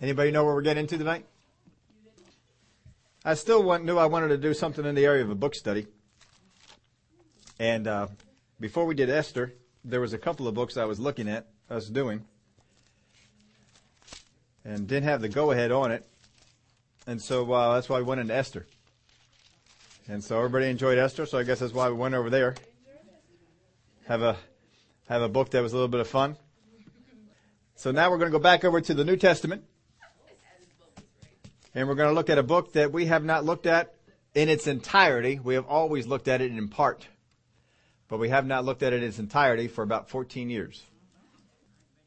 Anybody know where we're getting into tonight? I still want, knew I wanted to do something in the area of a book study. And uh, before we did Esther, there was a couple of books I was looking at, us doing, and didn't have the go-ahead on it. And so uh, that's why we went into Esther. And so everybody enjoyed Esther, so I guess that's why we went over there. Have a have a book that was a little bit of fun. So now we're going to go back over to the New Testament. And we're going to look at a book that we have not looked at in its entirety. We have always looked at it in part. But we have not looked at it in its entirety for about 14 years.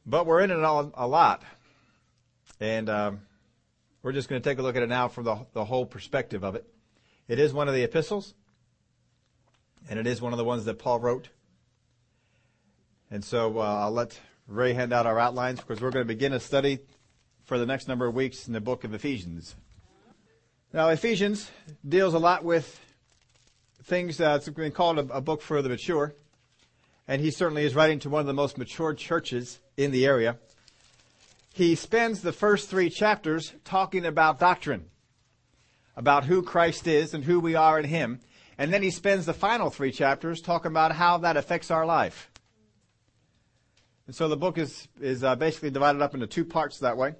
But we're in it all, a lot. And um, we're just going to take a look at it now from the, the whole perspective of it. It is one of the epistles. And it is one of the ones that Paul wrote. And so uh, I'll let Ray hand out our outlines because we're going to begin a study for the next number of weeks in the book of Ephesians. Now, Ephesians deals a lot with things that's been called a, a book for the mature. And he certainly is writing to one of the most mature churches in the area. He spends the first three chapters talking about doctrine, about who Christ is and who we are in him. And then he spends the final three chapters talking about how that affects our life. And so the book is, is uh, basically divided up into two parts that way.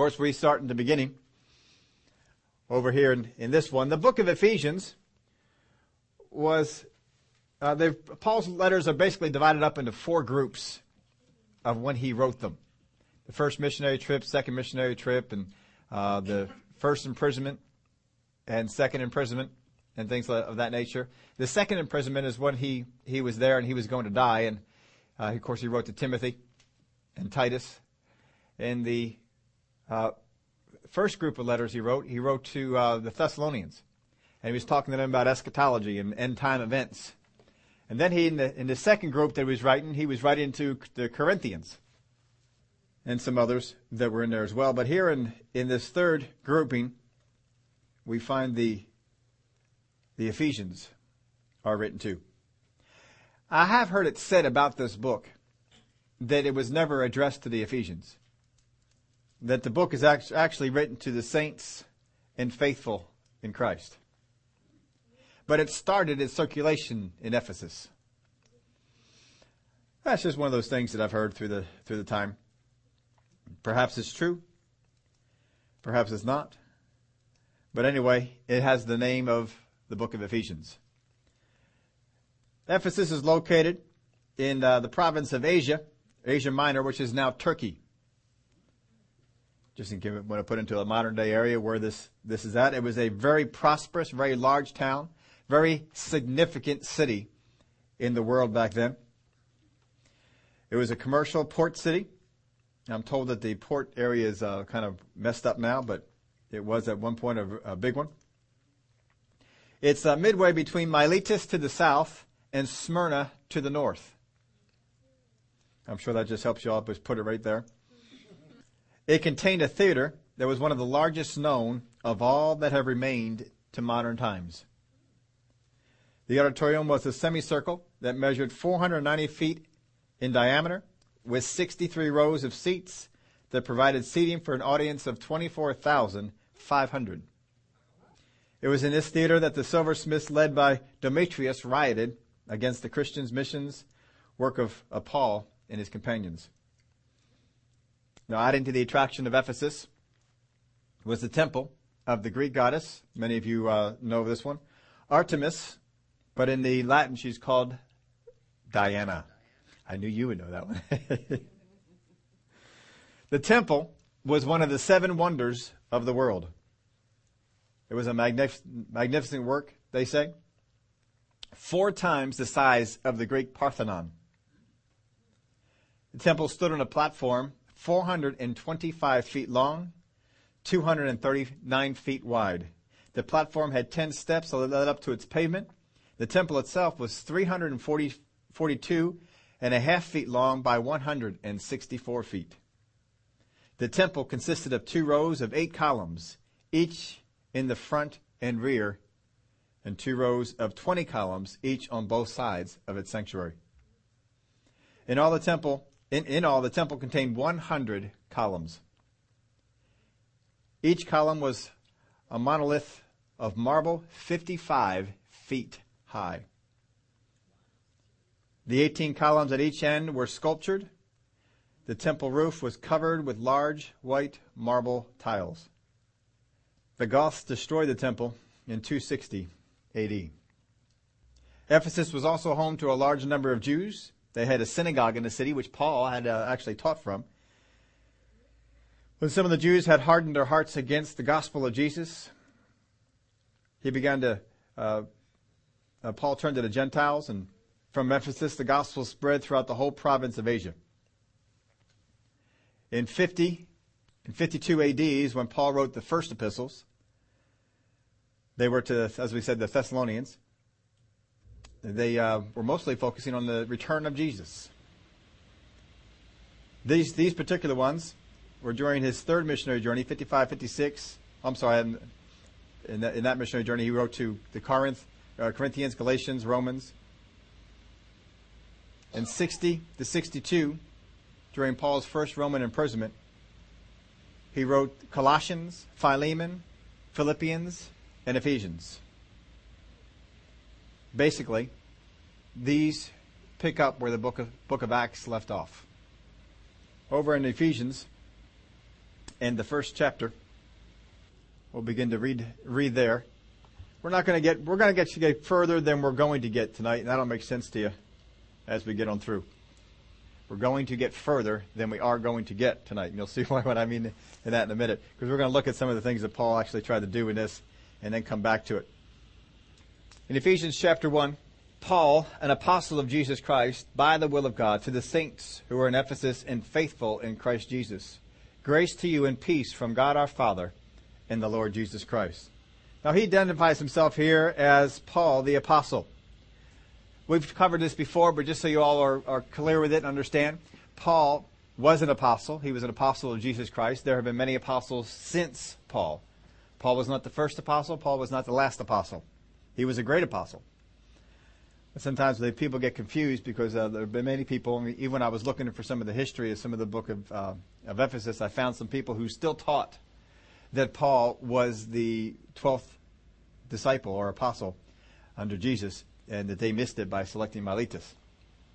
Course, we start in the beginning over here in, in this one. The book of Ephesians was, uh, Paul's letters are basically divided up into four groups of when he wrote them. The first missionary trip, second missionary trip, and uh, the first imprisonment and second imprisonment and things of that nature. The second imprisonment is when he, he was there and he was going to die, and uh, of course, he wrote to Timothy and Titus. In the uh, first group of letters he wrote, he wrote to uh, the Thessalonians. And he was talking to them about eschatology and end time events. And then he, in the, in the second group that he was writing, he was writing to the Corinthians and some others that were in there as well. But here in, in this third grouping, we find the, the Ephesians are written to. I have heard it said about this book that it was never addressed to the Ephesians. That the book is actually written to the saints and faithful in Christ. But it started its circulation in Ephesus. That's just one of those things that I've heard through the through the time. Perhaps it's true. Perhaps it's not. But anyway, it has the name of the book of Ephesians. Ephesus is located in uh, the province of Asia, Asia Minor, which is now Turkey. Just in case want to put into a modern day area where this, this is at. It was a very prosperous, very large town, very significant city in the world back then. It was a commercial port city. I'm told that the port area is uh, kind of messed up now, but it was at one point a, a big one. It's uh, midway between Miletus to the south and Smyrna to the north. I'm sure that just helps you all just put it right there. It contained a theater that was one of the largest known of all that have remained to modern times. The auditorium was a semicircle that measured 490 feet in diameter with 63 rows of seats that provided seating for an audience of 24,500. It was in this theater that the silversmiths led by Demetrius rioted against the Christians' missions work of, of Paul and his companions. Now, adding to the attraction of Ephesus was the temple of the Greek goddess. Many of you uh, know this one, Artemis, but in the Latin she's called Diana. I knew you would know that one. the temple was one of the seven wonders of the world. It was a magnif- magnificent work, they say four times the size of the Greek Parthenon. The temple stood on a platform 425 feet long, 239 feet wide. The platform had 10 steps that led up to its pavement. The temple itself was 342 and a half feet long by 164 feet. The temple consisted of two rows of eight columns, each in the front and rear and two rows of 20 columns, each on both sides of its sanctuary. In all the temple, in, in all, the temple contained 100 columns. Each column was a monolith of marble 55 feet high. The 18 columns at each end were sculptured. The temple roof was covered with large white marble tiles. The Goths destroyed the temple in 260 AD. Ephesus was also home to a large number of Jews. They had a synagogue in the city, which Paul had uh, actually taught from. When some of the Jews had hardened their hearts against the gospel of Jesus, he began to, uh, uh, Paul turned to the Gentiles, and from Ephesus, the gospel spread throughout the whole province of Asia. In 50, in 52 AD is when Paul wrote the first epistles. They were to, as we said, the Thessalonians. They uh, were mostly focusing on the return of Jesus. These, these particular ones were during his third missionary journey, 55, 56. I'm sorry, in that, in that missionary journey, he wrote to the Corinth, uh, Corinthians, Galatians, Romans. And 60 to 62, during Paul's first Roman imprisonment, he wrote Colossians, Philemon, Philippians, and Ephesians. Basically, these pick up where the book of, book of Acts left off. Over in Ephesians, in the first chapter, we'll begin to read read there. We're not going to get we're going to get you get further than we're going to get tonight, and that'll make sense to you as we get on through. We're going to get further than we are going to get tonight, and you'll see why what I mean in that in a minute, because we're going to look at some of the things that Paul actually tried to do in this, and then come back to it. In Ephesians chapter 1, Paul, an apostle of Jesus Christ, by the will of God, to the saints who are in Ephesus and faithful in Christ Jesus. Grace to you and peace from God our Father and the Lord Jesus Christ. Now he identifies himself here as Paul the apostle. We've covered this before, but just so you all are, are clear with it and understand, Paul was an apostle. He was an apostle of Jesus Christ. There have been many apostles since Paul. Paul was not the first apostle. Paul was not the last apostle. He was a great apostle. Sometimes people get confused because uh, there have been many people, even when I was looking for some of the history of some of the book of, uh, of Ephesus, I found some people who still taught that Paul was the 12th disciple or apostle under Jesus and that they missed it by selecting Matthias.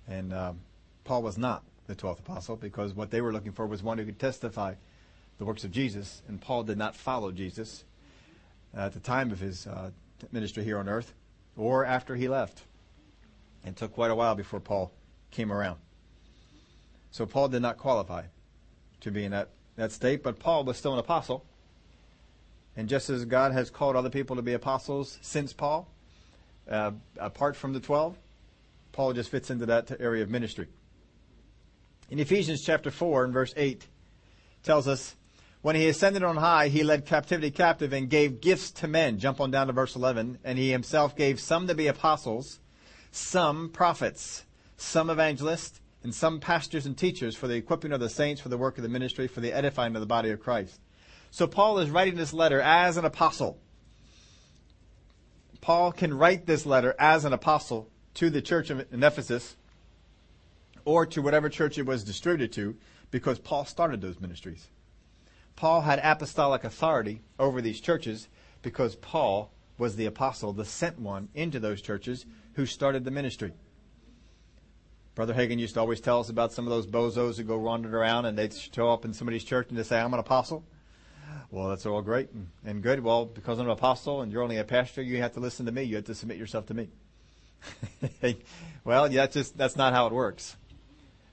And um, Paul was not the 12th apostle because what they were looking for was one who could testify the works of Jesus, and Paul did not follow Jesus at the time of his uh, ministry here on earth or after he left. It took quite a while before Paul came around. So Paul did not qualify to be in that, that state, but Paul was still an apostle. And just as God has called other people to be apostles since Paul, uh, apart from the 12, Paul just fits into that area of ministry. In Ephesians chapter 4 and verse 8 tells us when he ascended on high, he led captivity captive and gave gifts to men. Jump on down to verse 11. And he himself gave some to be apostles, some prophets, some evangelists, and some pastors and teachers for the equipping of the saints for the work of the ministry, for the edifying of the body of Christ. So Paul is writing this letter as an apostle. Paul can write this letter as an apostle to the church in Ephesus or to whatever church it was distributed to because Paul started those ministries. Paul had apostolic authority over these churches because Paul was the apostle, the sent one into those churches who started the ministry. Brother Hagin used to always tell us about some of those bozos who go wandering around and they'd show up in somebody's church and they say, I'm an apostle. Well, that's all great and, and good. Well, because I'm an apostle and you're only a pastor, you have to listen to me. You have to submit yourself to me. well, yeah, that's just, that's not how it works.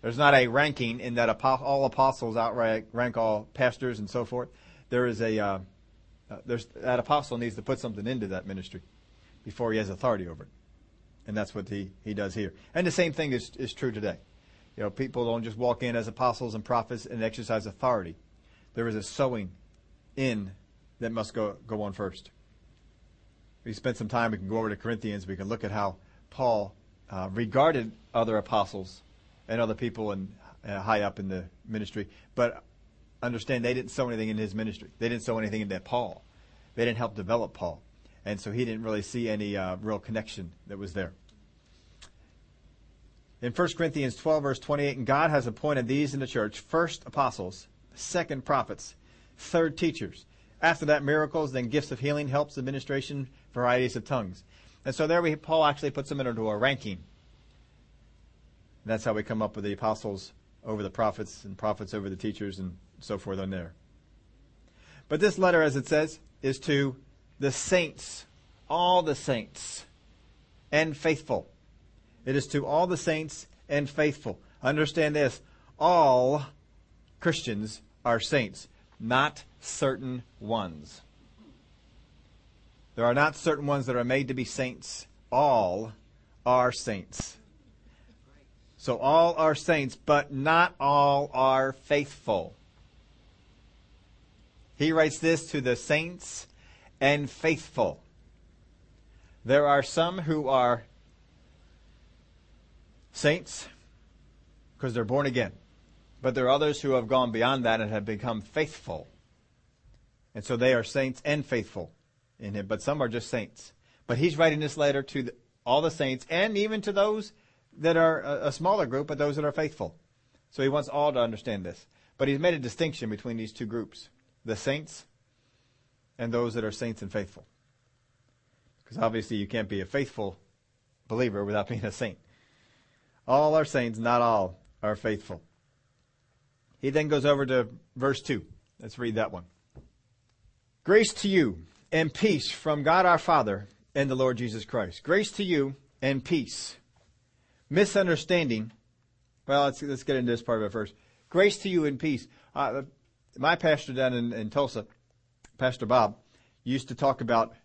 There's not a ranking in that all apostles outright rank all pastors and so forth. There is a uh, uh, there's that apostle needs to put something into that ministry before he has authority over it, and that's what he he does here. And the same thing is is true today. You know, people don't just walk in as apostles and prophets and exercise authority. There is a sowing in that must go go on first. We spent some time. We can go over to Corinthians. We can look at how Paul uh, regarded other apostles and other people and uh, high up in the ministry. But understand they didn't sow anything in his ministry. They didn't sow anything into Paul. They didn't help develop Paul. And so he didn't really see any uh, real connection that was there. In 1 Corinthians 12, verse 28, and God has appointed these in the church first apostles, second prophets, third teachers. After that, miracles, then gifts of healing, helps, administration, varieties of tongues. And so there we, Paul actually puts them into a ranking. That's how we come up with the apostles over the prophets and prophets over the teachers and so forth on there. But this letter, as it says, is to the saints, all the saints, and faithful. It is to all the saints and faithful. Understand this. All Christians are saints, not certain ones. There are not certain ones that are made to be saints. All are saints. So all are saints, but not all are faithful. He writes this to the saints and faithful. There are some who are saints because they're born again. But there are others who have gone beyond that and have become faithful. And so they are saints and faithful in him, but some are just saints. But he's writing this letter to the, all the saints and even to those that are a, a smaller group, but those that are faithful. So he wants all to understand this. But he's made a distinction between these two groups the saints and those that are saints and faithful. Because obviously you can't be a faithful believer without being a saint. All are saints, not all are faithful. He then goes over to verse 2. Let's read that one. Grace to you and peace from God our Father and the Lord Jesus Christ. Grace to you and peace. Misunderstanding. Well, let's, let's get into this part of it first. Grace to you and peace. Uh, my pastor down in, in Tulsa, Pastor Bob, used to talk about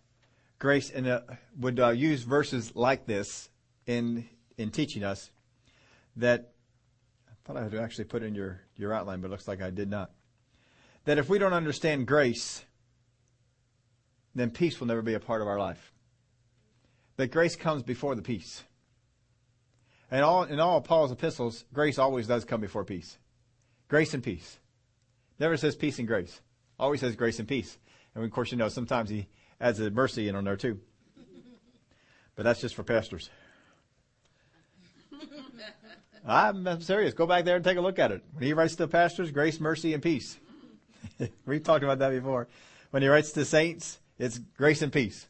grace and uh, would uh, use verses like this in in teaching us. That I thought I had actually put in your your outline, but it looks like I did not. That if we don't understand grace, then peace will never be a part of our life. That grace comes before the peace. And all in all Paul's epistles, grace always does come before peace. Grace and peace. Never says peace and grace. Always says grace and peace. And of course, you know, sometimes he adds a mercy in on there too. But that's just for pastors. I'm, serious. Go back there and take a look at it. When he writes to pastors, grace, mercy, and peace. We've talked about that before. When he writes to saints, it's grace and peace.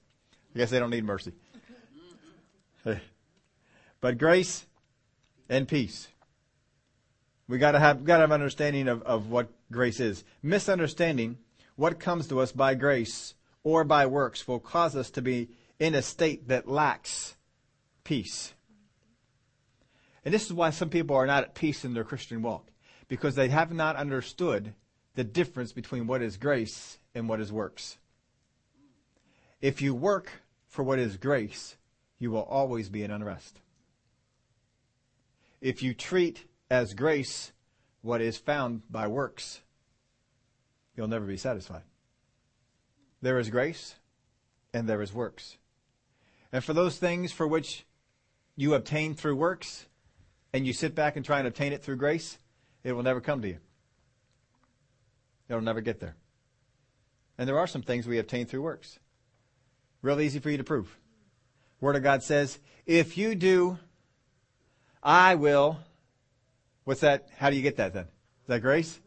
I guess they don't need mercy. but grace and peace. We gotta have, gotta have understanding of, of what grace is. Misunderstanding what comes to us by grace or by works will cause us to be in a state that lacks peace. And this is why some people are not at peace in their Christian walk, because they have not understood the difference between what is grace and what is works. If you work for what is grace, you will always be in unrest. If you treat as grace what is found by works, you'll never be satisfied. There is grace and there is works. And for those things for which you obtain through works and you sit back and try and obtain it through grace, it will never come to you. It'll never get there. And there are some things we obtain through works. Real easy for you to prove. Word of God says, if you do, I will. What's that? How do you get that then? Is that grace?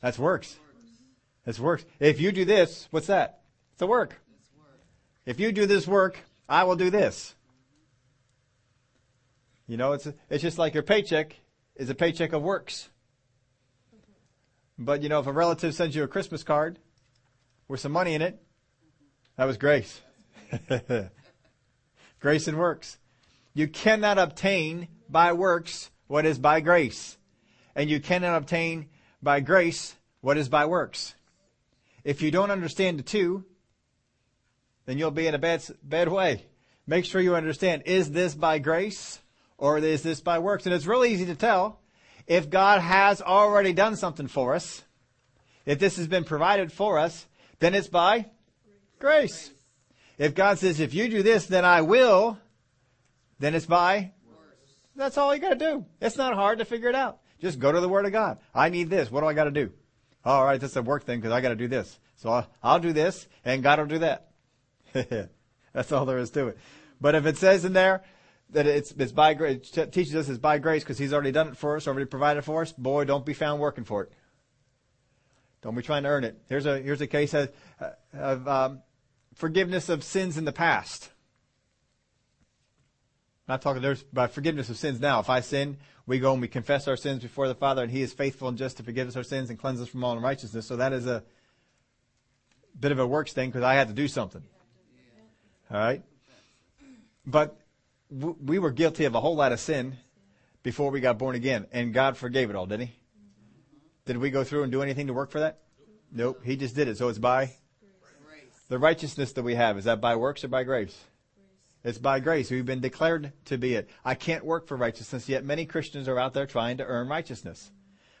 That's works. That's works. If you do this, what's that? It's a work. If you do this work, I will do this. You know, it's, it's just like your paycheck is a paycheck of works. But you know, if a relative sends you a Christmas card with some money in it, that was grace. grace and works. You cannot obtain by works what is by grace. And you cannot obtain by grace what is by works. If you don't understand the two, then you'll be in a bad, bad way. Make sure you understand, is this by grace or is this by works? And it's really easy to tell if God has already done something for us, if this has been provided for us, then it's by grace. If God says, if you do this, then I will, then it's by that's all you gotta do. It's not hard to figure it out. Just go to the Word of God. I need this. What do I gotta do? All right, that's a work thing because I gotta do this. So I'll, I'll do this and God will do that. that's all there is to it. But if it says in there that it's, it's by grace, it teaches us it's by grace because He's already done it for us, already provided for us, boy, don't be found working for it. Don't be trying to earn it. Here's a, here's a case of, of um, forgiveness of sins in the past. I'm not talking there's about forgiveness of sins now. If I sin, we go and we confess our sins before the Father, and He is faithful and just to forgive us our sins and cleanse us from all unrighteousness. So that is a bit of a works thing because I had to do something. All right, but w- we were guilty of a whole lot of sin before we got born again, and God forgave it all, didn't He? Did we go through and do anything to work for that? Nope. He just did it. So it's by the righteousness that we have. Is that by works or by grace? It's by grace. We've been declared to be it. I can't work for righteousness, yet many Christians are out there trying to earn righteousness.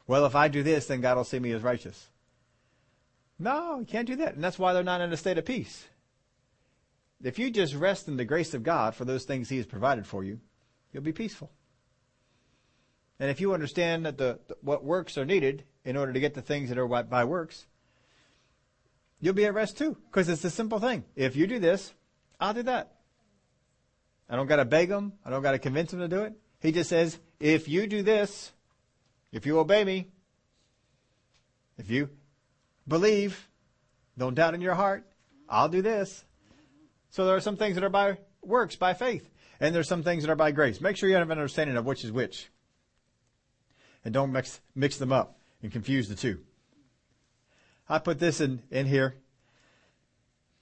Well, if I do this, then God will see me as righteous. No, you can't do that. And that's why they're not in a state of peace. If you just rest in the grace of God for those things He has provided for you, you'll be peaceful. And if you understand that the, what works are needed in order to get the things that are by works, you'll be at rest too. Because it's a simple thing. If you do this, I'll do that. I don't got to beg him. I don't got to convince him to do it. He just says, if you do this, if you obey me, if you believe, don't doubt in your heart, I'll do this. So there are some things that are by works, by faith. And there's some things that are by grace. Make sure you have an understanding of which is which. And don't mix, mix them up and confuse the two. I put this in, in here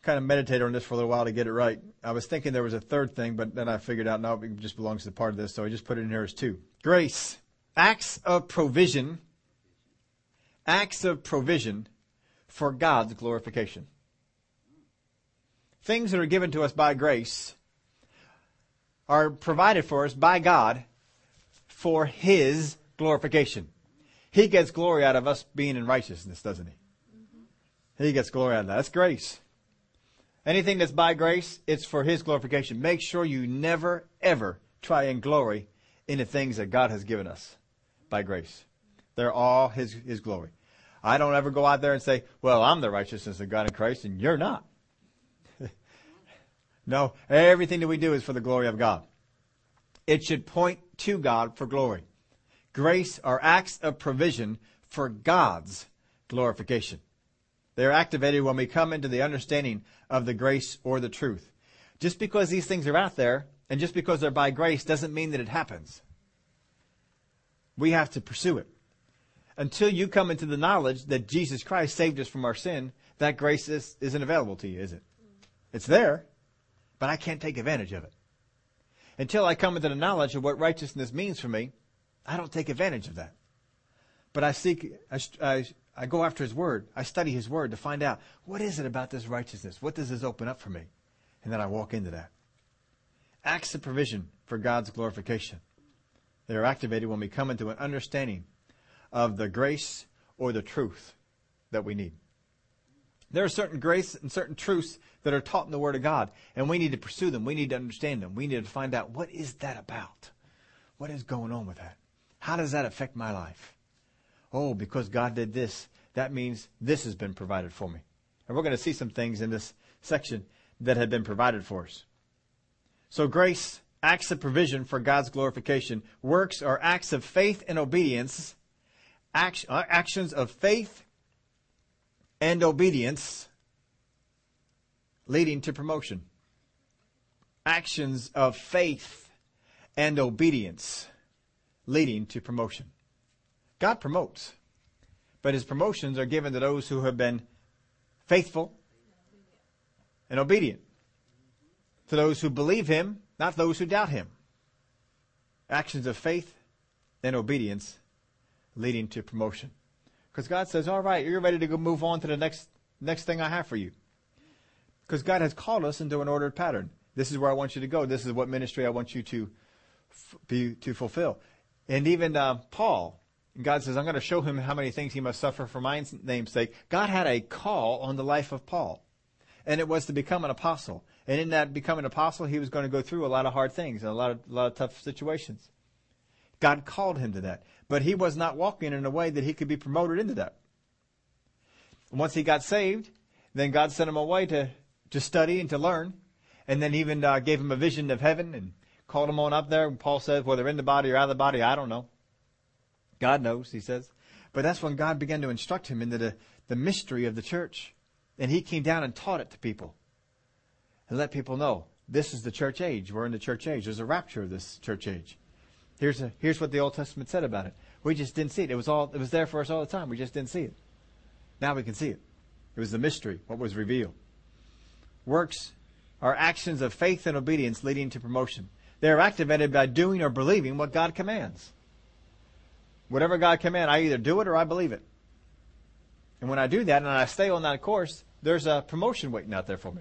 kind of meditate on this for a little while to get it right. I was thinking there was a third thing, but then I figured out no, it just belongs to the part of this, so I just put it in here as two. Grace, acts of provision, acts of provision for God's glorification. Things that are given to us by grace are provided for us by God for His glorification. He gets glory out of us being in righteousness, doesn't he? He gets glory out of that. That's grace. Anything that's by grace, it's for His glorification. Make sure you never, ever try and glory in the things that God has given us by grace. They're all His, His glory. I don't ever go out there and say, well, I'm the righteousness of God in Christ and you're not. no, everything that we do is for the glory of God. It should point to God for glory. Grace are acts of provision for God's glorification. They are activated when we come into the understanding of the grace or the truth. Just because these things are out there and just because they're by grace doesn't mean that it happens. We have to pursue it. Until you come into the knowledge that Jesus Christ saved us from our sin, that grace is, isn't available to you, is it? It's there, but I can't take advantage of it. Until I come into the knowledge of what righteousness means for me, I don't take advantage of that. But I seek, I, I, I go after His Word. I study His Word to find out what is it about this righteousness? What does this open up for me? And then I walk into that. Acts of provision for God's glorification. They are activated when we come into an understanding of the grace or the truth that we need. There are certain grace and certain truths that are taught in the Word of God, and we need to pursue them. We need to understand them. We need to find out what is that about? What is going on with that? How does that affect my life? Oh, because God did this, that means this has been provided for me. And we're going to see some things in this section that have been provided for us. So grace, acts of provision for God's glorification. Works are acts of faith and obedience, uh, actions of faith and obedience leading to promotion. Actions of faith and obedience leading to promotion. God promotes, but his promotions are given to those who have been faithful and obedient. To those who believe him, not those who doubt him. Actions of faith and obedience leading to promotion. Because God says, all right, you're ready to go move on to the next, next thing I have for you. Because God has called us into an ordered pattern. This is where I want you to go. This is what ministry I want you to, be, to fulfill. And even uh, Paul, and God says, I'm going to show him how many things he must suffer for my name's sake. God had a call on the life of Paul. And it was to become an apostle. And in that becoming an apostle, he was going to go through a lot of hard things and a lot of, a lot of tough situations. God called him to that. But he was not walking in a way that he could be promoted into that. Once he got saved, then God sent him away to, to study and to learn. And then even uh, gave him a vision of heaven and called him on up there. And Paul says, whether in the body or out of the body, I don't know. God knows, he says. But that's when God began to instruct him into the, the mystery of the church. And he came down and taught it to people and let people know this is the church age. We're in the church age. There's a rapture of this church age. Here's a, here's what the Old Testament said about it. We just didn't see it. It was all it was there for us all the time. We just didn't see it. Now we can see it. It was the mystery, what was revealed. Works are actions of faith and obedience leading to promotion. They are activated by doing or believing what God commands. Whatever God commands, I either do it or I believe it. And when I do that and I stay on that course, there's a promotion waiting out there for me.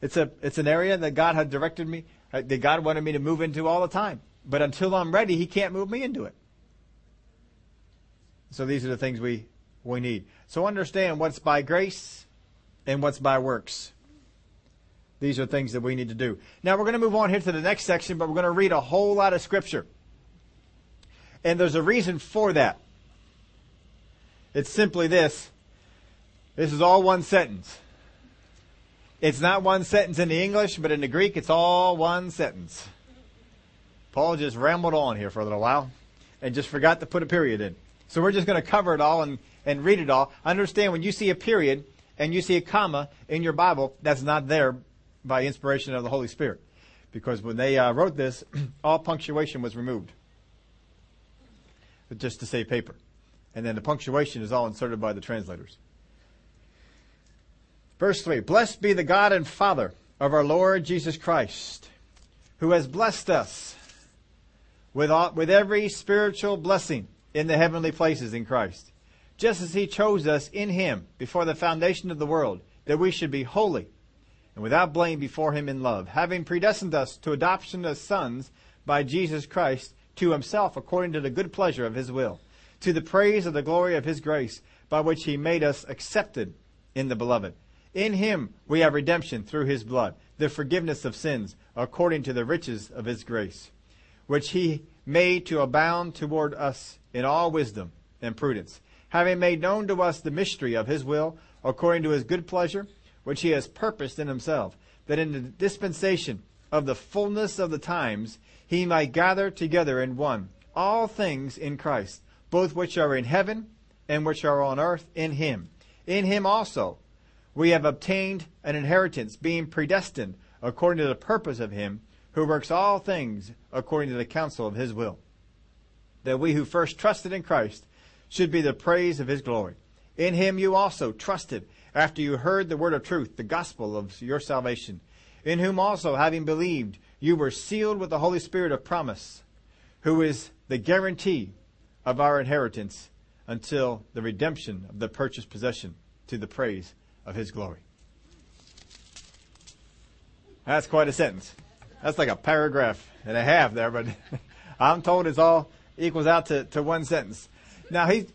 It's a it's an area that God had directed me, uh, that God wanted me to move into all the time. But until I'm ready, He can't move me into it. So these are the things we we need. So understand what's by grace and what's by works. These are things that we need to do. Now we're going to move on here to the next section, but we're going to read a whole lot of scripture. And there's a reason for that. It's simply this. This is all one sentence. It's not one sentence in the English, but in the Greek it's all one sentence. Paul just rambled on here for a little while and just forgot to put a period in. So we're just going to cover it all and, and read it all. Understand when you see a period and you see a comma in your Bible, that's not there by inspiration of the Holy Spirit. Because when they uh, wrote this, all punctuation was removed. Just to save paper. And then the punctuation is all inserted by the translators. Verse 3 Blessed be the God and Father of our Lord Jesus Christ, who has blessed us with, all, with every spiritual blessing in the heavenly places in Christ, just as he chose us in him before the foundation of the world, that we should be holy and without blame before him in love, having predestined us to adoption as sons by Jesus Christ to himself according to the good pleasure of his will, to the praise of the glory of his grace, by which he made us accepted in the beloved. In him we have redemption through his blood, the forgiveness of sins, according to the riches of his grace, which he made to abound toward us in all wisdom and prudence, having made known to us the mystery of his will, according to his good pleasure, which he has purposed in himself, that in the dispensation of the fullness of the times he might gather together in one all things in Christ, both which are in heaven and which are on earth in him. In him also we have obtained an inheritance, being predestined according to the purpose of him who works all things according to the counsel of his will. That we who first trusted in Christ should be the praise of his glory. In him you also trusted after you heard the word of truth, the gospel of your salvation, in whom also, having believed, you were sealed with the Holy Spirit of promise, who is the guarantee of our inheritance until the redemption of the purchased possession to the praise of his glory. That's quite a sentence. That's like a paragraph and a half there, but I'm told it's all equals out to, to one sentence. Now he,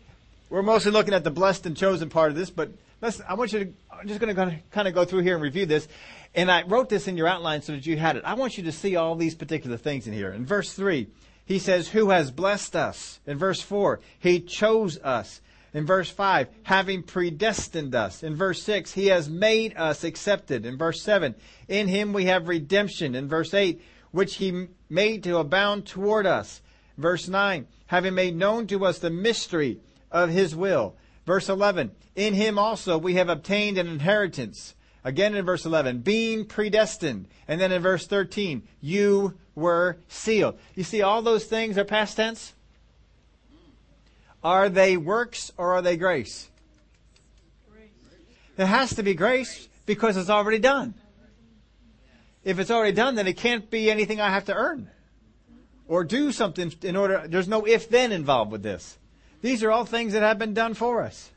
we're mostly looking at the blessed and chosen part of this, but Listen, I want you to, I'm just going to kind of go through here and review this. And I wrote this in your outline so that you had it. I want you to see all these particular things in here. In verse 3, he says, Who has blessed us? In verse 4, He chose us. In verse 5, having predestined us. In verse 6, He has made us accepted. In verse 7, In Him we have redemption. In verse 8, which He made to abound toward us. Verse 9, having made known to us the mystery of His will. Verse 11, in him also we have obtained an inheritance. Again in verse 11, being predestined. And then in verse 13, you were sealed. You see, all those things are past tense? Are they works or are they grace? grace? It has to be grace because it's already done. If it's already done, then it can't be anything I have to earn or do something in order. There's no if then involved with this. These are all things that have been done for us.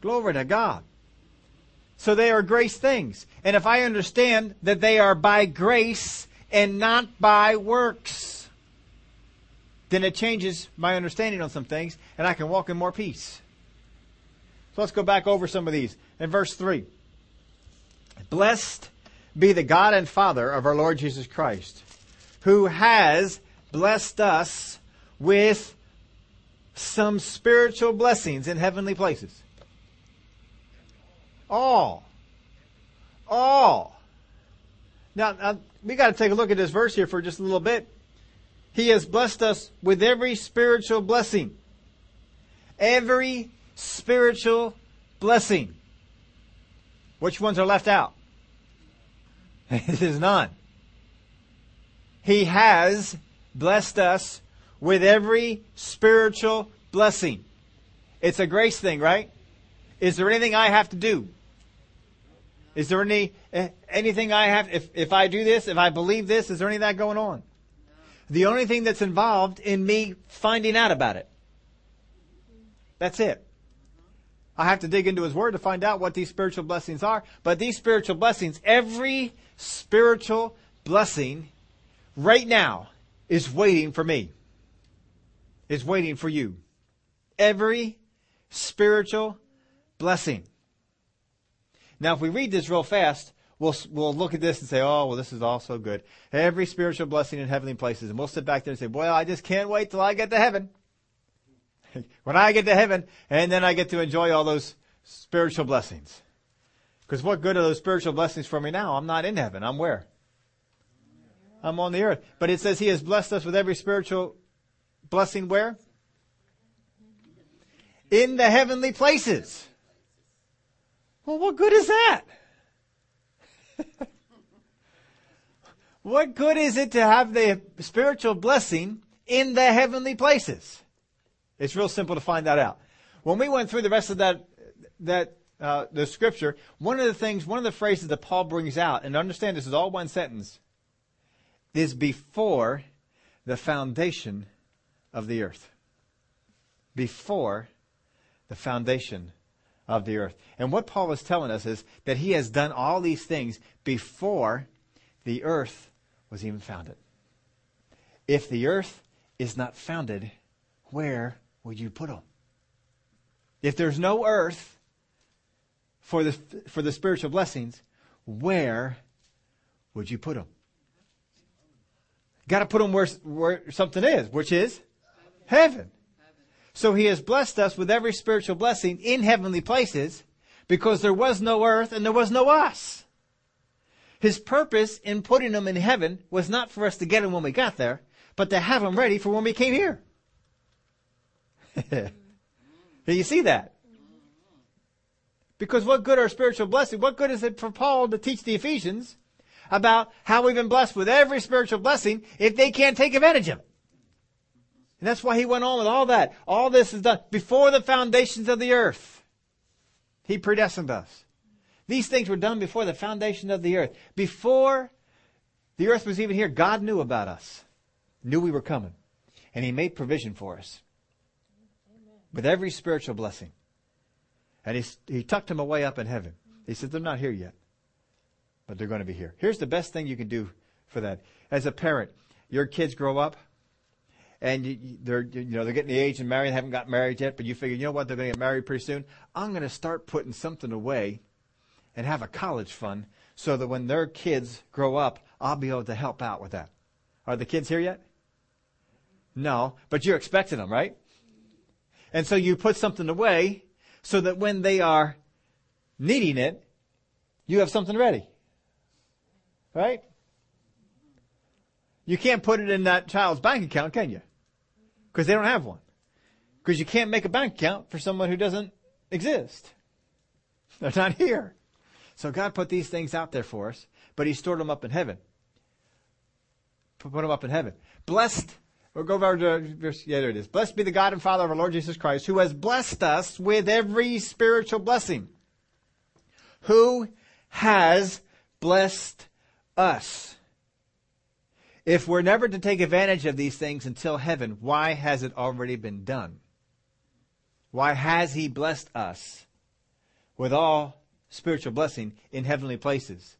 Glory to God. So they are grace things. And if I understand that they are by grace and not by works, then it changes my understanding on some things and I can walk in more peace. So let's go back over some of these. In verse 3, Blessed be the God and Father of our Lord Jesus Christ, who has blessed us with some spiritual blessings in heavenly places. All. All. Now, now we got to take a look at this verse here for just a little bit. He has blessed us with every spiritual blessing. Every spiritual blessing. Which ones are left out? is none. He has blessed us with every spiritual blessing. It's a grace thing, right? Is there anything I have to do? Is there any eh, anything I have if if I do this, if I believe this, is there any of that going on? The only thing that's involved in me finding out about it. That's it. I have to dig into His Word to find out what these spiritual blessings are. But these spiritual blessings, every spiritual blessing right now is waiting for me. Is waiting for you. Every spiritual blessing. Now, if we read this real fast, we'll, we'll look at this and say, oh, well, this is all so good. Every spiritual blessing in heavenly places. And we'll sit back there and say, well, I just can't wait till I get to heaven. when I get to heaven, and then I get to enjoy all those spiritual blessings. Because what good are those spiritual blessings for me now? I'm not in heaven. I'm where? I'm on the earth. But it says He has blessed us with every spiritual blessing where? In the heavenly places. Well, what good is that? what good is it to have the spiritual blessing in the heavenly places? It's real simple to find that out. When we went through the rest of that, that, uh, the scripture, one of the things, one of the phrases that Paul brings out, and understand this is all one sentence, is before the foundation of the earth. Before the foundation of the earth. And what Paul is telling us is that he has done all these things before the earth was even founded. If the earth is not founded, where would you put them? If there's no earth for the, for the spiritual blessings, where would you put them? Got to put them where, where something is, which is heaven. So he has blessed us with every spiritual blessing in heavenly places because there was no earth and there was no us. His purpose in putting them in heaven was not for us to get them when we got there, but to have them ready for when we came here. Do you see that? Because what good are spiritual blessings? What good is it for Paul to teach the Ephesians about how we've been blessed with every spiritual blessing if they can't take advantage of it? And that's why he went on with all that. All this is done before the foundations of the earth. He predestined us. These things were done before the foundation of the earth. Before the earth was even here, God knew about us. Knew we were coming. And he made provision for us. With every spiritual blessing. And he, he tucked them away up in heaven. He said, they're not here yet. But they're going to be here. Here's the best thing you can do for that. As a parent, your kids grow up and they're you know they're getting the age and married, haven't got married yet, but you figure you know what they're going to get married pretty soon. I'm going to start putting something away, and have a college fund so that when their kids grow up, I'll be able to help out with that. Are the kids here yet? No, but you're expecting them, right? And so you put something away so that when they are needing it, you have something ready. Right? You can't put it in that child's bank account, can you? Because they don't have one. Because you can't make a bank account for someone who doesn't exist. They're not here. So God put these things out there for us, but He stored them up in heaven. Put them up in heaven. Blessed, we'll go over to verse, yeah, there it is. Blessed be the God and Father of our Lord Jesus Christ, who has blessed us with every spiritual blessing. Who has blessed us if we're never to take advantage of these things until heaven, why has it already been done? Why has He blessed us with all spiritual blessing in heavenly places?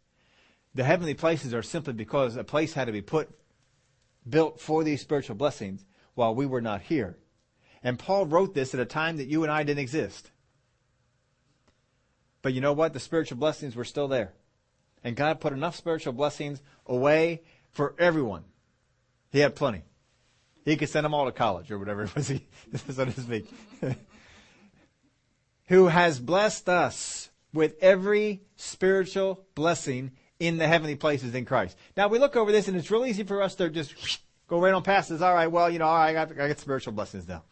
The heavenly places are simply because a place had to be put, built for these spiritual blessings while we were not here. And Paul wrote this at a time that you and I didn't exist. But you know what? The spiritual blessings were still there. And God put enough spiritual blessings away for everyone. He had plenty. He could send them all to college or whatever it was, he, so to speak. Who has blessed us with every spiritual blessing in the heavenly places in Christ. Now we look over this and it's real easy for us to just go right on past this. All right, well, you know, I got, I got spiritual blessings now.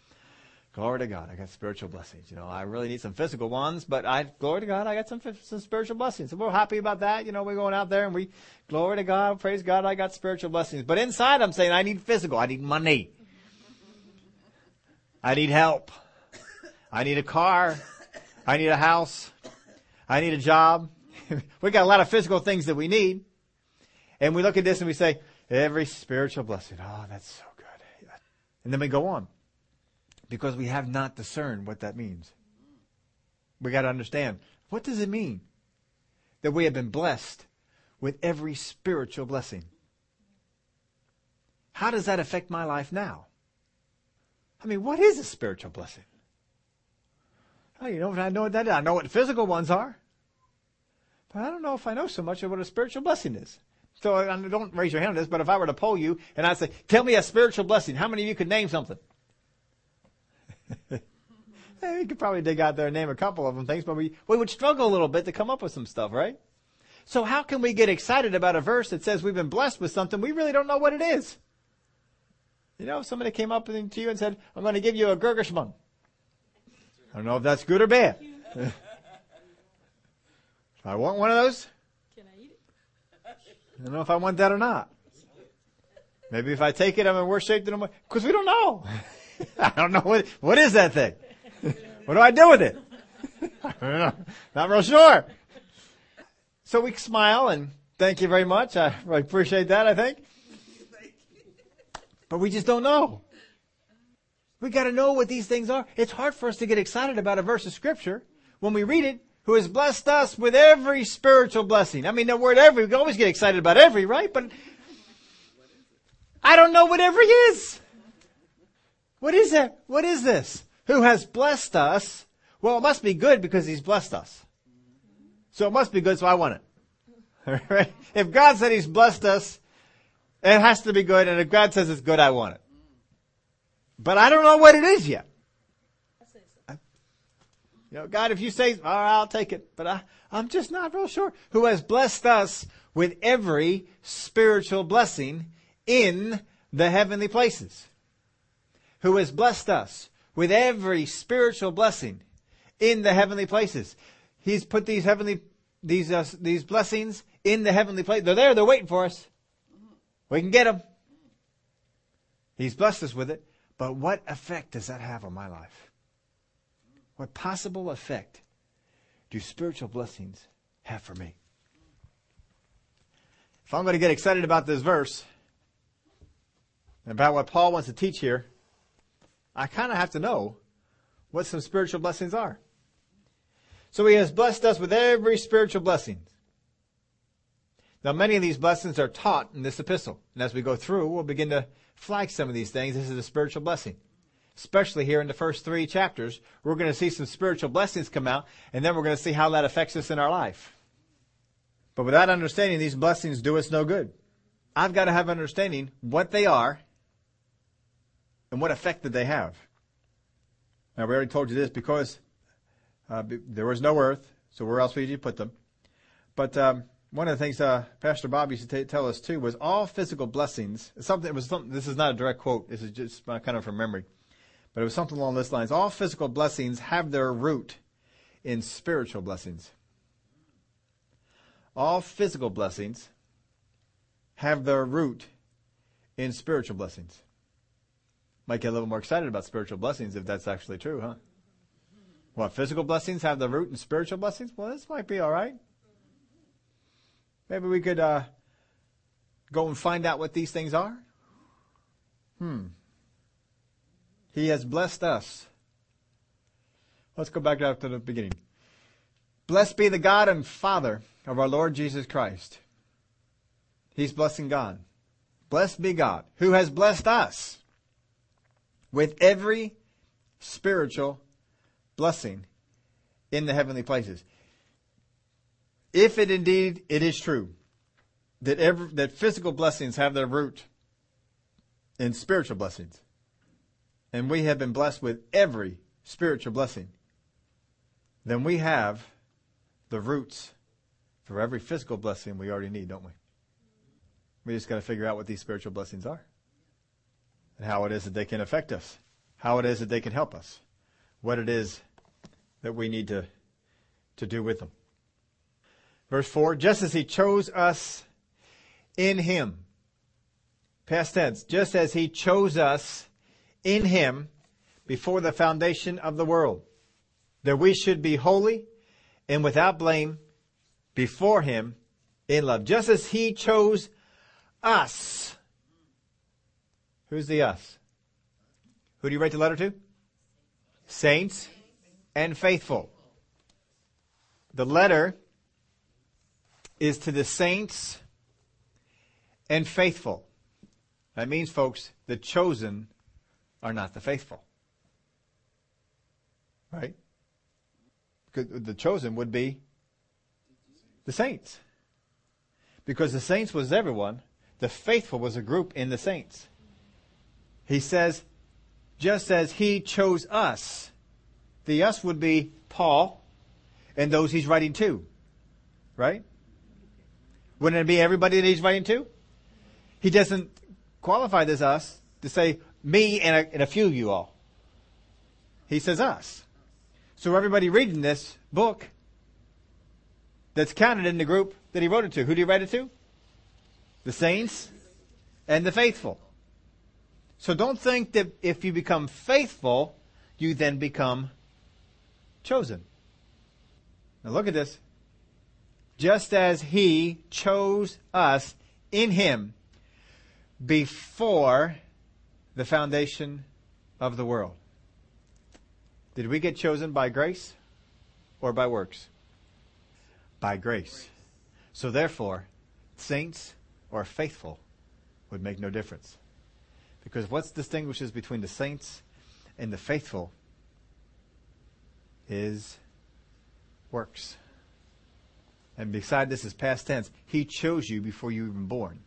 Glory to God, I got spiritual blessings. You know, I really need some physical ones, but I, glory to God, I got some, some spiritual blessings. And we're happy about that. You know, we're going out there and we, glory to God, praise God, I got spiritual blessings. But inside I'm saying I need physical, I need money. I need help. I need a car. I need a house. I need a job. we got a lot of physical things that we need. And we look at this and we say, every spiritual blessing. Oh, that's so good. And then we go on because we have not discerned what that means. We got to understand what does it mean that we have been blessed with every spiritual blessing? How does that affect my life now? I mean, what is a spiritual blessing? Oh, you know I know what that is. I know what the physical ones are. But I don't know if I know so much of what a spiritual blessing is. So I don't raise your hand on this, but if I were to poll you and I say, tell me a spiritual blessing, how many of you could name something? you could probably dig out there and name a couple of them things, but we, we would struggle a little bit to come up with some stuff, right? So how can we get excited about a verse that says we've been blessed with something we really don't know what it is? You know, if somebody came up to you and said, I'm going to give you a Gurgishman. I don't know if that's good or bad. I want one of those. Can I eat it? I don't know if I want that or not. Maybe if I take it, I'm in worse shape than I'm, because we don't know. I don't know what, what is that thing? What do I do with it? I don't know. Not real sure. So we smile and thank you very much. I appreciate that, I think. But we just don't know. We gotta know what these things are. It's hard for us to get excited about a verse of scripture when we read it, who has blessed us with every spiritual blessing. I mean, the word every, we always get excited about every, right? But I don't know what every is. What is that? What is this? Who has blessed us? Well, it must be good because he's blessed us. So it must be good, so I want it. Right? If God said he's blessed us, it has to be good, and if God says it's good, I want it. But I don't know what it is yet. You know, God, if you say, all right, I'll take it. But I, I'm just not real sure. Who has blessed us with every spiritual blessing in the heavenly places who has blessed us with every spiritual blessing in the heavenly places. He's put these heavenly, these, uh, these blessings in the heavenly place. They're there, they're waiting for us. We can get them. He's blessed us with it. But what effect does that have on my life? What possible effect do spiritual blessings have for me? If I'm going to get excited about this verse, and about what Paul wants to teach here, I kind of have to know what some spiritual blessings are. So he has blessed us with every spiritual blessing. Now many of these blessings are taught in this epistle. And as we go through, we'll begin to flag some of these things. This is a spiritual blessing. Especially here in the first three chapters, we're going to see some spiritual blessings come out, and then we're going to see how that affects us in our life. But without understanding, these blessings do us no good. I've got to have understanding what they are and what effect did they have? Now, we already told you this because uh, there was no earth, so where else would you put them? But um, one of the things uh, Pastor Bob used to t- tell us too was all physical blessings. Something it was something. This is not a direct quote. This is just kind of from memory, but it was something along this lines. All physical blessings have their root in spiritual blessings. All physical blessings have their root in spiritual blessings. Might get a little more excited about spiritual blessings if that's actually true, huh? What, physical blessings have the root in spiritual blessings? Well, this might be alright. Maybe we could uh, go and find out what these things are. Hmm. He has blessed us. Let's go back up to the beginning. Blessed be the God and Father of our Lord Jesus Christ. He's blessing God. Blessed be God, who has blessed us with every spiritual blessing in the heavenly places. If it indeed it is true that every, that physical blessings have their root in spiritual blessings, and we have been blessed with every spiritual blessing, then we have the roots for every physical blessing we already need, don't we? We just got to figure out what these spiritual blessings are and how it is that they can affect us, how it is that they can help us. what it is that we need to, to do with them. Verse 4, just as he chose us in him. Past tense, just as he chose us in him before the foundation of the world, that we should be holy and without blame before him in love. Just as he chose us. Who's the us? Who do you write the letter to? Saints and faithful. The letter is to the saints and faithful. That means, folks, the chosen are not the faithful. Right? The chosen would be the saints. Because the saints was everyone, the faithful was a group in the saints. He says, just as he chose us, the us would be Paul and those he's writing to. Right? Wouldn't it be everybody that he's writing to? He doesn't qualify this us to say me and a, and a few of you all. He says us. So everybody reading this book that's counted in the group that he wrote it to. Who did he write it to? The saints and the faithful. So don't think that if you become faithful, you then become chosen. Now look at this just as he chose us in him before the foundation of the world. Did we get chosen by grace or by works? By grace. So therefore, saints or faithful would make no difference. Because what distinguishes between the saints and the faithful is works. And beside this is past tense. He chose you before you were even born.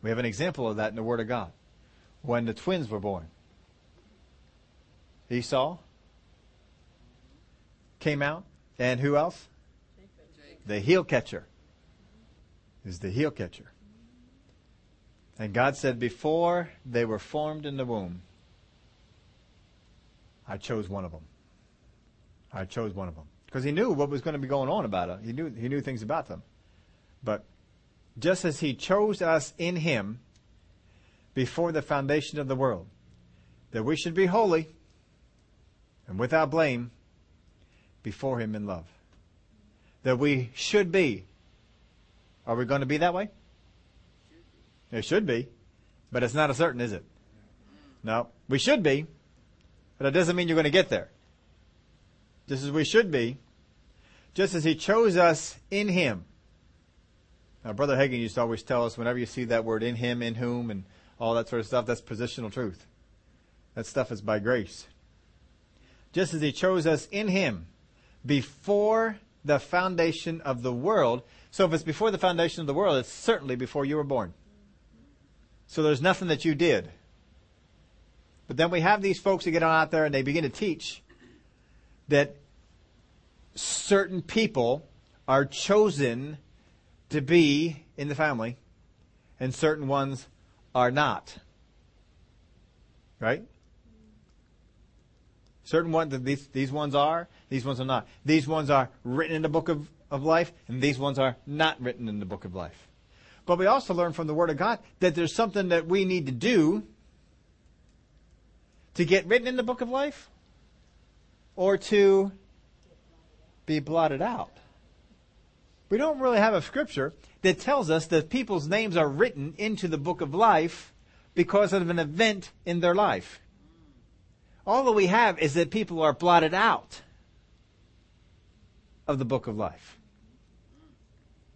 We have an example of that in the Word of God. When the twins were born. Esau came out, and who else? The heel catcher is the heel catcher. And God said, before they were formed in the womb, I chose one of them. I chose one of them because he knew what was going to be going on about it. He knew he knew things about them. But just as he chose us in him before the foundation of the world, that we should be holy and without blame before him in love. That we should be. Are we going to be that way? It should be, but it's not a certain, is it? No, we should be, but it doesn't mean you're going to get there just as we should be, just as He chose us in Him. Now, Brother Hagin used to always tell us whenever you see that word in Him, in whom, and all that sort of stuff, that's positional truth. That stuff is by grace. Just as He chose us in Him before the foundation of the world. So if it's before the foundation of the world, it's certainly before you were born. So there's nothing that you did. But then we have these folks that get on out there and they begin to teach that certain people are chosen to be in the family and certain ones are not. Right? Certain ones, these, these ones are, these ones are not. These ones are written in the book of, of life, and these ones are not written in the book of life. But we also learn from the Word of God that there's something that we need to do to get written in the book of life or to be blotted out. We don't really have a scripture that tells us that people's names are written into the book of life because of an event in their life. All that we have is that people are blotted out of the book of life.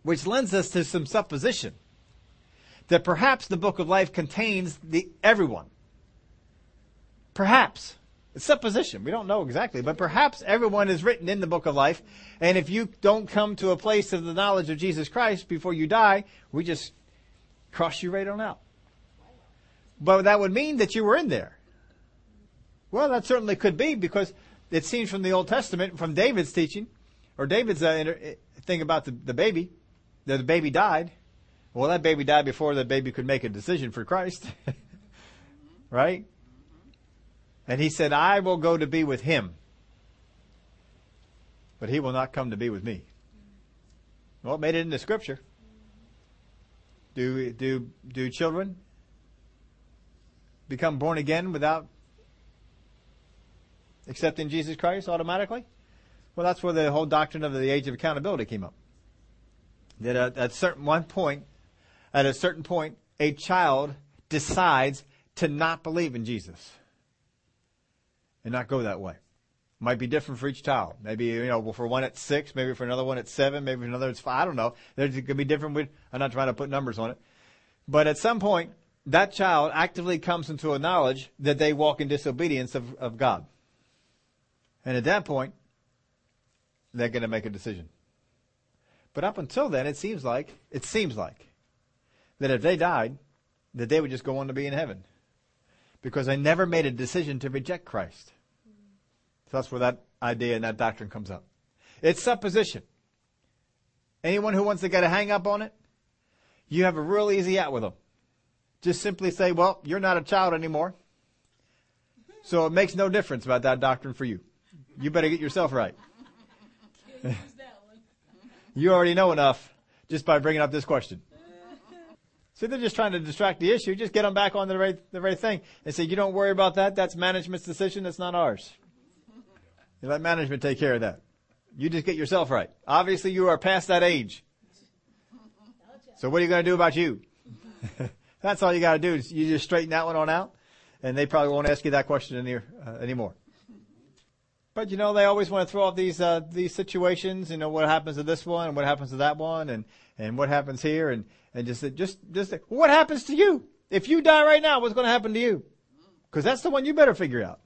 Which lends us to some supposition that perhaps the book of life contains the everyone. Perhaps. It's supposition. We don't know exactly, but perhaps everyone is written in the book of life. And if you don't come to a place of the knowledge of Jesus Christ before you die, we just cross you right on out. But that would mean that you were in there. Well, that certainly could be because it seems from the Old Testament, from David's teaching, or David's uh, thing about the, the baby, that the baby died. Well, that baby died before that baby could make a decision for Christ. right? And he said, I will go to be with him, but he will not come to be with me. Well, it made it into scripture. Do, do, do children become born again without accepting Jesus Christ automatically? Well, that's where the whole doctrine of the age of accountability came up. That at, at certain one point, at a certain point, a child decides to not believe in Jesus and not go that way. Might be different for each child. Maybe, you know, for one at six, maybe for another one at seven, maybe for another it's five. I don't know. There's going to be different with, I'm not trying to put numbers on it. But at some point, that child actively comes into a knowledge that they walk in disobedience of, of God. And at that point, they're going to make a decision. But up until then, it seems like, it seems like, that if they died, that they would just go on to be in heaven. Because they never made a decision to reject Christ. So that's where that idea and that doctrine comes up. It's supposition. Anyone who wants to get a hang up on it, you have a real easy out with them. Just simply say, well, you're not a child anymore. So it makes no difference about that doctrine for you. You better get yourself right. you already know enough just by bringing up this question. So they're just trying to distract the issue. Just get them back on the right, the right thing and say, you don't worry about that. That's management's decision. That's not ours. You let management take care of that. You just get yourself right. Obviously you are past that age. So what are you going to do about you? That's all you got to do. Is you just straighten that one on out and they probably won't ask you that question any, uh, anymore. But you know, they always want to throw off these, uh, these situations, you know, what happens to this one and what happens to that one and, and what happens here and, and just, just, just, what happens to you? If you die right now, what's going to happen to you? Cause that's the one you better figure out.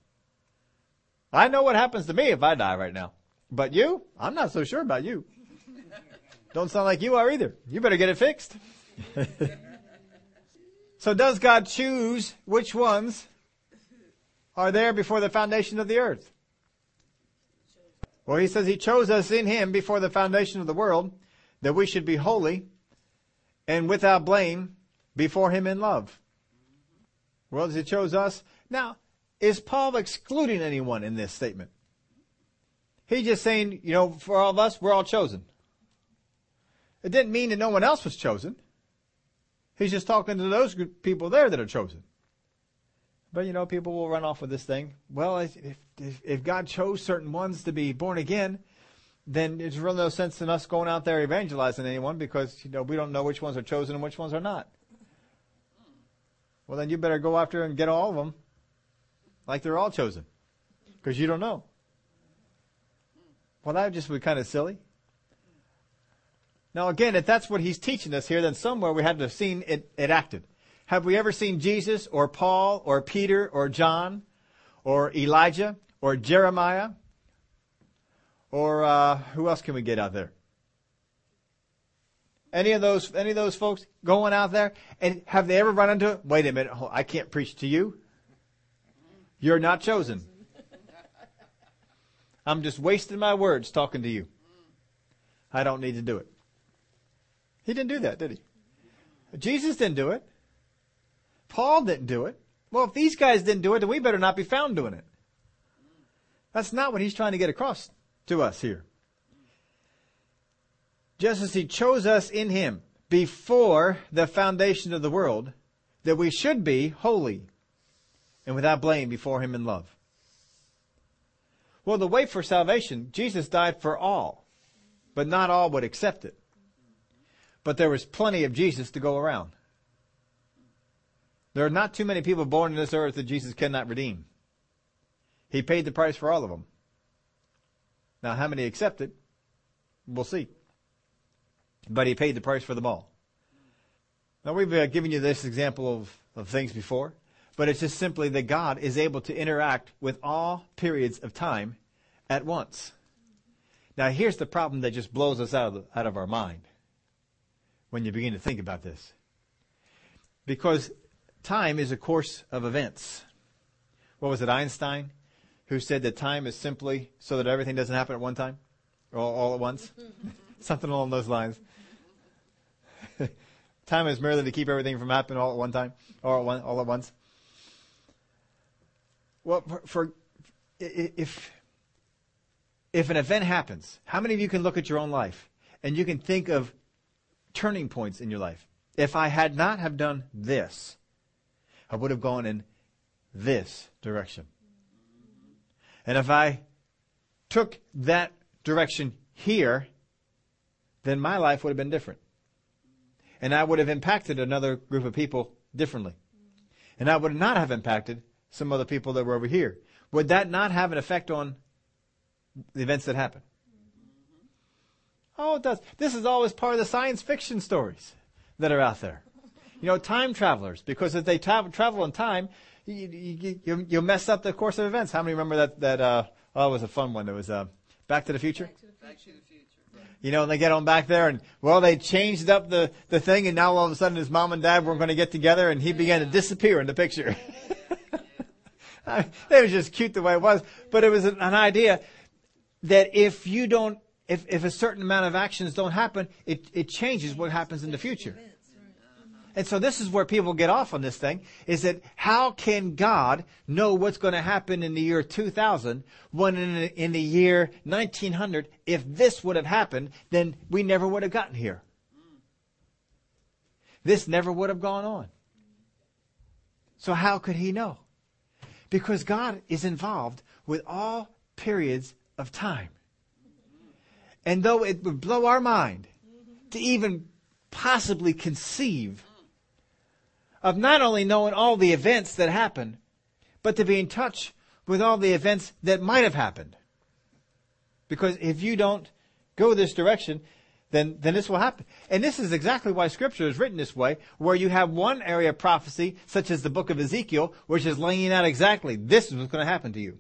I know what happens to me if I die right now. But you? I'm not so sure about you. Don't sound like you are either. You better get it fixed. so does God choose which ones are there before the foundation of the earth? Well, he says he chose us in him before the foundation of the world that we should be holy and without blame before him in love. Well, does he chose us. Now, is Paul excluding anyone in this statement? He's just saying, you know, for all of us, we're all chosen. It didn't mean that no one else was chosen. He's just talking to those people there that are chosen. But you know, people will run off with this thing. Well, if, if, if God chose certain ones to be born again, then there's really no sense in us going out there evangelizing anyone because you know we don't know which ones are chosen and which ones are not. Well, then you better go after and get all of them, like they're all chosen, because you don't know. Well, that would just be kind of silly. Now, again, if that's what he's teaching us here, then somewhere we had to have seen it, it acted. Have we ever seen Jesus or Paul or Peter or John or Elijah or Jeremiah or uh, who else can we get out there? Any of those, any of those folks going out there, and have they ever run into? Wait a minute, I can't preach to you. You're not chosen. I'm just wasting my words talking to you. I don't need to do it. He didn't do that, did he? Jesus didn't do it. Paul didn't do it. Well, if these guys didn't do it, then we better not be found doing it. That's not what he's trying to get across to us here. Just as he chose us in him before the foundation of the world, that we should be holy and without blame before him in love. Well, the way for salvation, Jesus died for all, but not all would accept it. But there was plenty of Jesus to go around. There are not too many people born in this earth that Jesus cannot redeem. He paid the price for all of them. Now, how many accept it? We'll see. But he paid the price for them all. Now, we've uh, given you this example of, of things before, but it's just simply that God is able to interact with all periods of time at once. Now, here's the problem that just blows us out of, out of our mind when you begin to think about this. Because time is a course of events. What was it, Einstein, who said that time is simply so that everything doesn't happen at one time? All, all at once? Something along those lines. time is merely to keep everything from happening all at one time, or all at once. Well, for, for if if an event happens, how many of you can look at your own life and you can think of turning points in your life? If I had not have done this, I would have gone in this direction. And if I took that direction here, then my life would have been different. And I would have impacted another group of people differently. And I would not have impacted some other people that were over here. Would that not have an effect on the events that happen? Oh, it does. This is always part of the science fiction stories that are out there. You know, time travelers, because if they travel, travel in time, you, you, you, you mess up the course of events. How many remember that, that, uh, oh, it was a fun one. It was, uh, Back to the Future? Back to the Future. You know, and they get on back there and, well, they changed up the, the thing and now all of a sudden his mom and dad weren't going to get together and he began to disappear in the picture. it was just cute the way it was, but it was an, an idea that if you don't, if, if a certain amount of actions don't happen, it, it changes what happens in the future. And so this is where people get off on this thing, is that how can God know what's going to happen in the year 2000 when in, in the year 1900, if this would have happened, then we never would have gotten here. This never would have gone on. So how could he know? Because God is involved with all periods of time. And though it would blow our mind to even possibly conceive of not only knowing all the events that happened, but to be in touch with all the events that might have happened. Because if you don't go this direction, then, then this will happen. And this is exactly why scripture is written this way, where you have one area of prophecy, such as the book of Ezekiel, which is laying out exactly this is what's going to happen to you.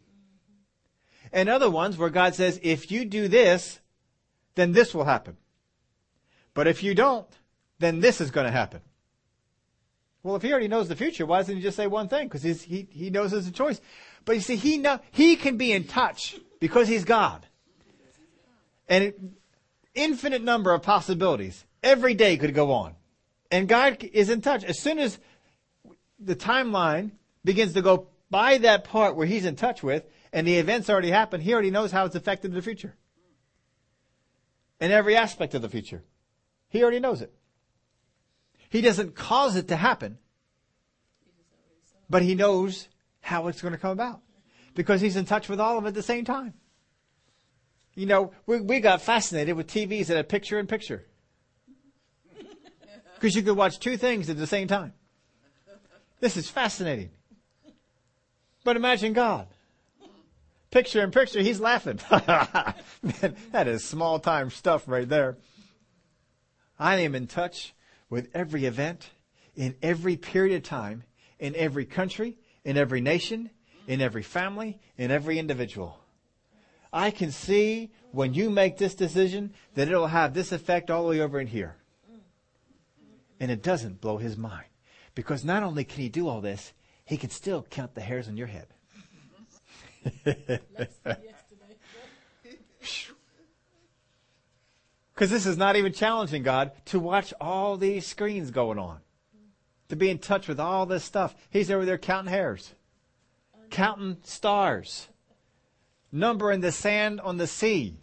And other ones where God says, if you do this, then this will happen. But if you don't, then this is going to happen. Well, if he already knows the future, why doesn't he just say one thing? Because he, he knows there's a choice. But you see, he know, he can be in touch because he's God. And it, infinite number of possibilities. Every day could go on. And God is in touch. As soon as the timeline begins to go by that part where he's in touch with, and the events already happened, he already knows how it's affected the future. In every aspect of the future. He already knows it. He doesn't cause it to happen, but he knows how it's going to come about because he's in touch with all of it at the same time. You know, we, we got fascinated with TVs that had picture in picture. Because you could watch two things at the same time. This is fascinating. But imagine God. Picture in picture, he's laughing. Man, that is small time stuff right there. I am in touch with every event, in every period of time, in every country, in every nation, in every family, in every individual. I can see when you make this decision that it'll have this effect all the way over in here. And it doesn't blow his mind. Because not only can he do all this, he can still count the hairs on your head. Because this is not even challenging God to watch all these screens going on. To be in touch with all this stuff. He's over there counting hairs. Counting stars. Numbering the sand on the sea.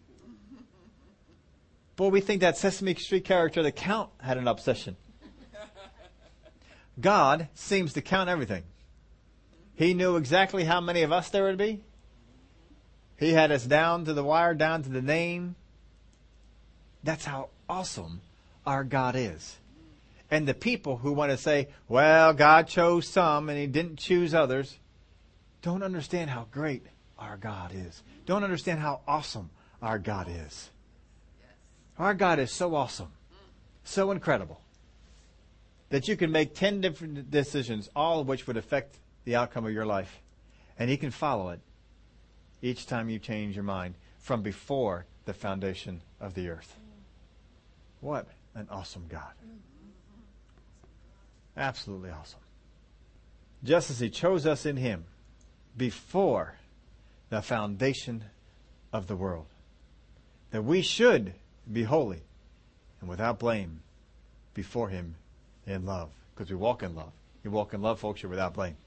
Boy, we think that Sesame Street character, the Count, had an obsession. God seems to count everything. He knew exactly how many of us there would be. He had us down to the wire, down to the name. That's how awesome our God is. And the people who want to say, well, God chose some and he didn't choose others, don't understand how great our God is. Don't understand how awesome our God is. Our God is so awesome, so incredible, that you can make 10 different decisions, all of which would affect the outcome of your life. And he can follow it each time you change your mind from before the foundation of the earth. What an awesome God. Absolutely awesome. Just as He chose us in Him before the foundation of the world, that we should be holy and without blame before Him in love, because we walk in love. You walk in love, folks, you're without blame.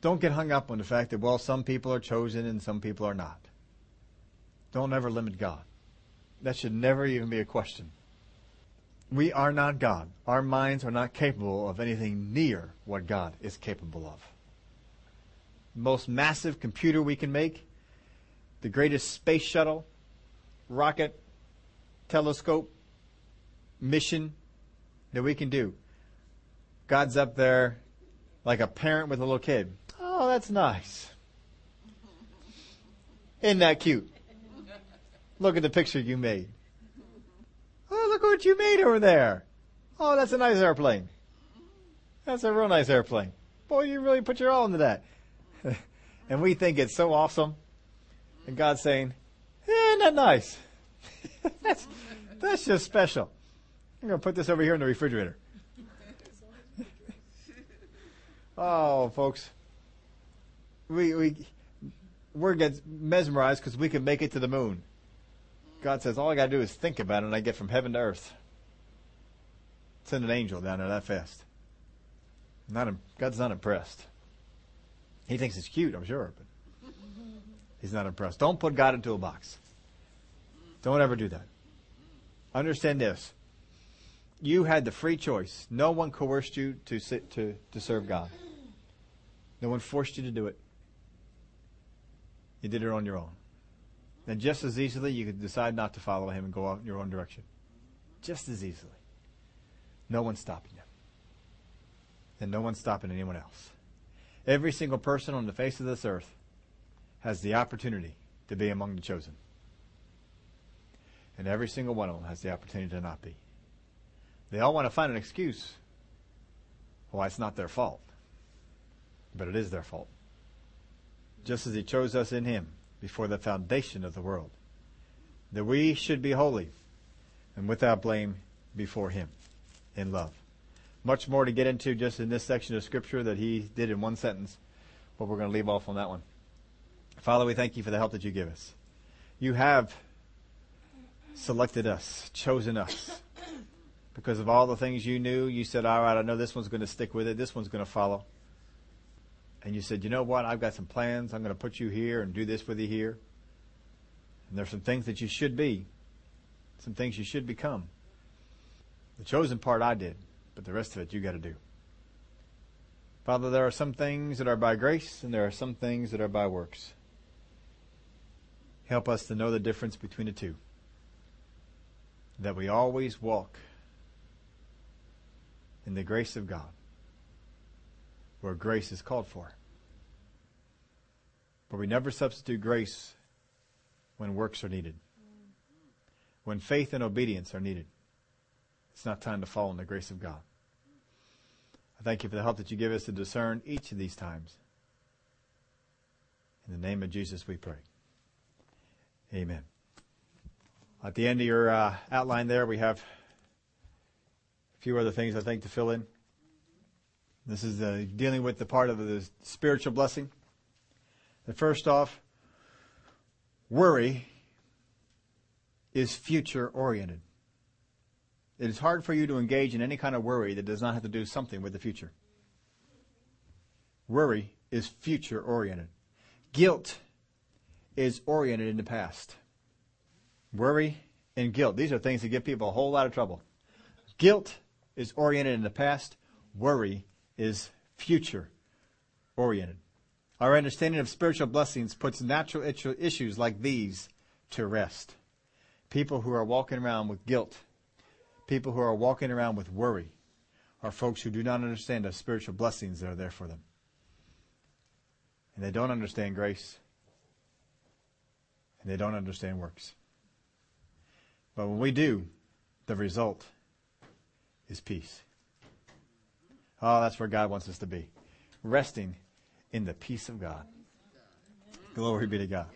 Don't get hung up on the fact that, well, some people are chosen and some people are not. Don't ever limit God. That should never even be a question. We are not God. Our minds are not capable of anything near what God is capable of. The most massive computer we can make, the greatest space shuttle, rocket, telescope, mission that we can do. God's up there like a parent with a little kid. Oh, that's nice. Isn't that cute? Look at the picture you made. Oh, look what you made over there. Oh, that's a nice airplane. That's a real nice airplane. Boy, you really put your all into that. and we think it's so awesome. And God's saying, eh, that nice? that's, that's just special. I'm going to put this over here in the refrigerator. oh, folks. We, we, we're get mesmerized because we can make it to the moon. God says, all I got to do is think about it and I get from heaven to earth. Send an angel down there that fast. Not, God's not impressed. He thinks it's cute, I'm sure, but he's not impressed. Don't put God into a box. Don't ever do that. Understand this. You had the free choice. No one coerced you to sit, to, to serve God. No one forced you to do it. You did it on your own. And just as easily, you could decide not to follow him and go out in your own direction. Just as easily. No one's stopping you. And no one's stopping anyone else. Every single person on the face of this earth has the opportunity to be among the chosen. And every single one of them has the opportunity to not be. They all want to find an excuse why it's not their fault. But it is their fault. Just as He chose us in Him before the foundation of the world, that we should be holy and without blame before Him in love. Much more to get into just in this section of Scripture that He did in one sentence, but we're going to leave off on that one. Father, we thank you for the help that you give us. You have selected us, chosen us. Because of all the things you knew, you said, all right, I know this one's going to stick with it, this one's going to follow and you said, you know what, I've got some plans. I'm going to put you here and do this with you here. And there's some things that you should be, some things you should become. The chosen part I did, but the rest of it you got to do. Father, there are some things that are by grace and there are some things that are by works. Help us to know the difference between the two. That we always walk in the grace of God where grace is called for. But we never substitute grace when works are needed. When faith and obedience are needed. It's not time to fall in the grace of God. I thank you for the help that you give us to discern each of these times. In the name of Jesus we pray. Amen. At the end of your uh, outline there, we have a few other things I think to fill in. This is uh, dealing with the part of the spiritual blessing. The first off, worry is future oriented. It is hard for you to engage in any kind of worry that does not have to do something with the future. Worry is future oriented. Guilt is oriented in the past. Worry and guilt, these are things that give people a whole lot of trouble. Guilt is oriented in the past. Worry is future oriented. Our understanding of spiritual blessings puts natural issues like these to rest. People who are walking around with guilt, people who are walking around with worry, are folks who do not understand the spiritual blessings that are there for them. And they don't understand grace, and they don't understand works. But when we do, the result is peace. Oh, that's where God wants us to be. Resting in the peace of God. Glory be to God.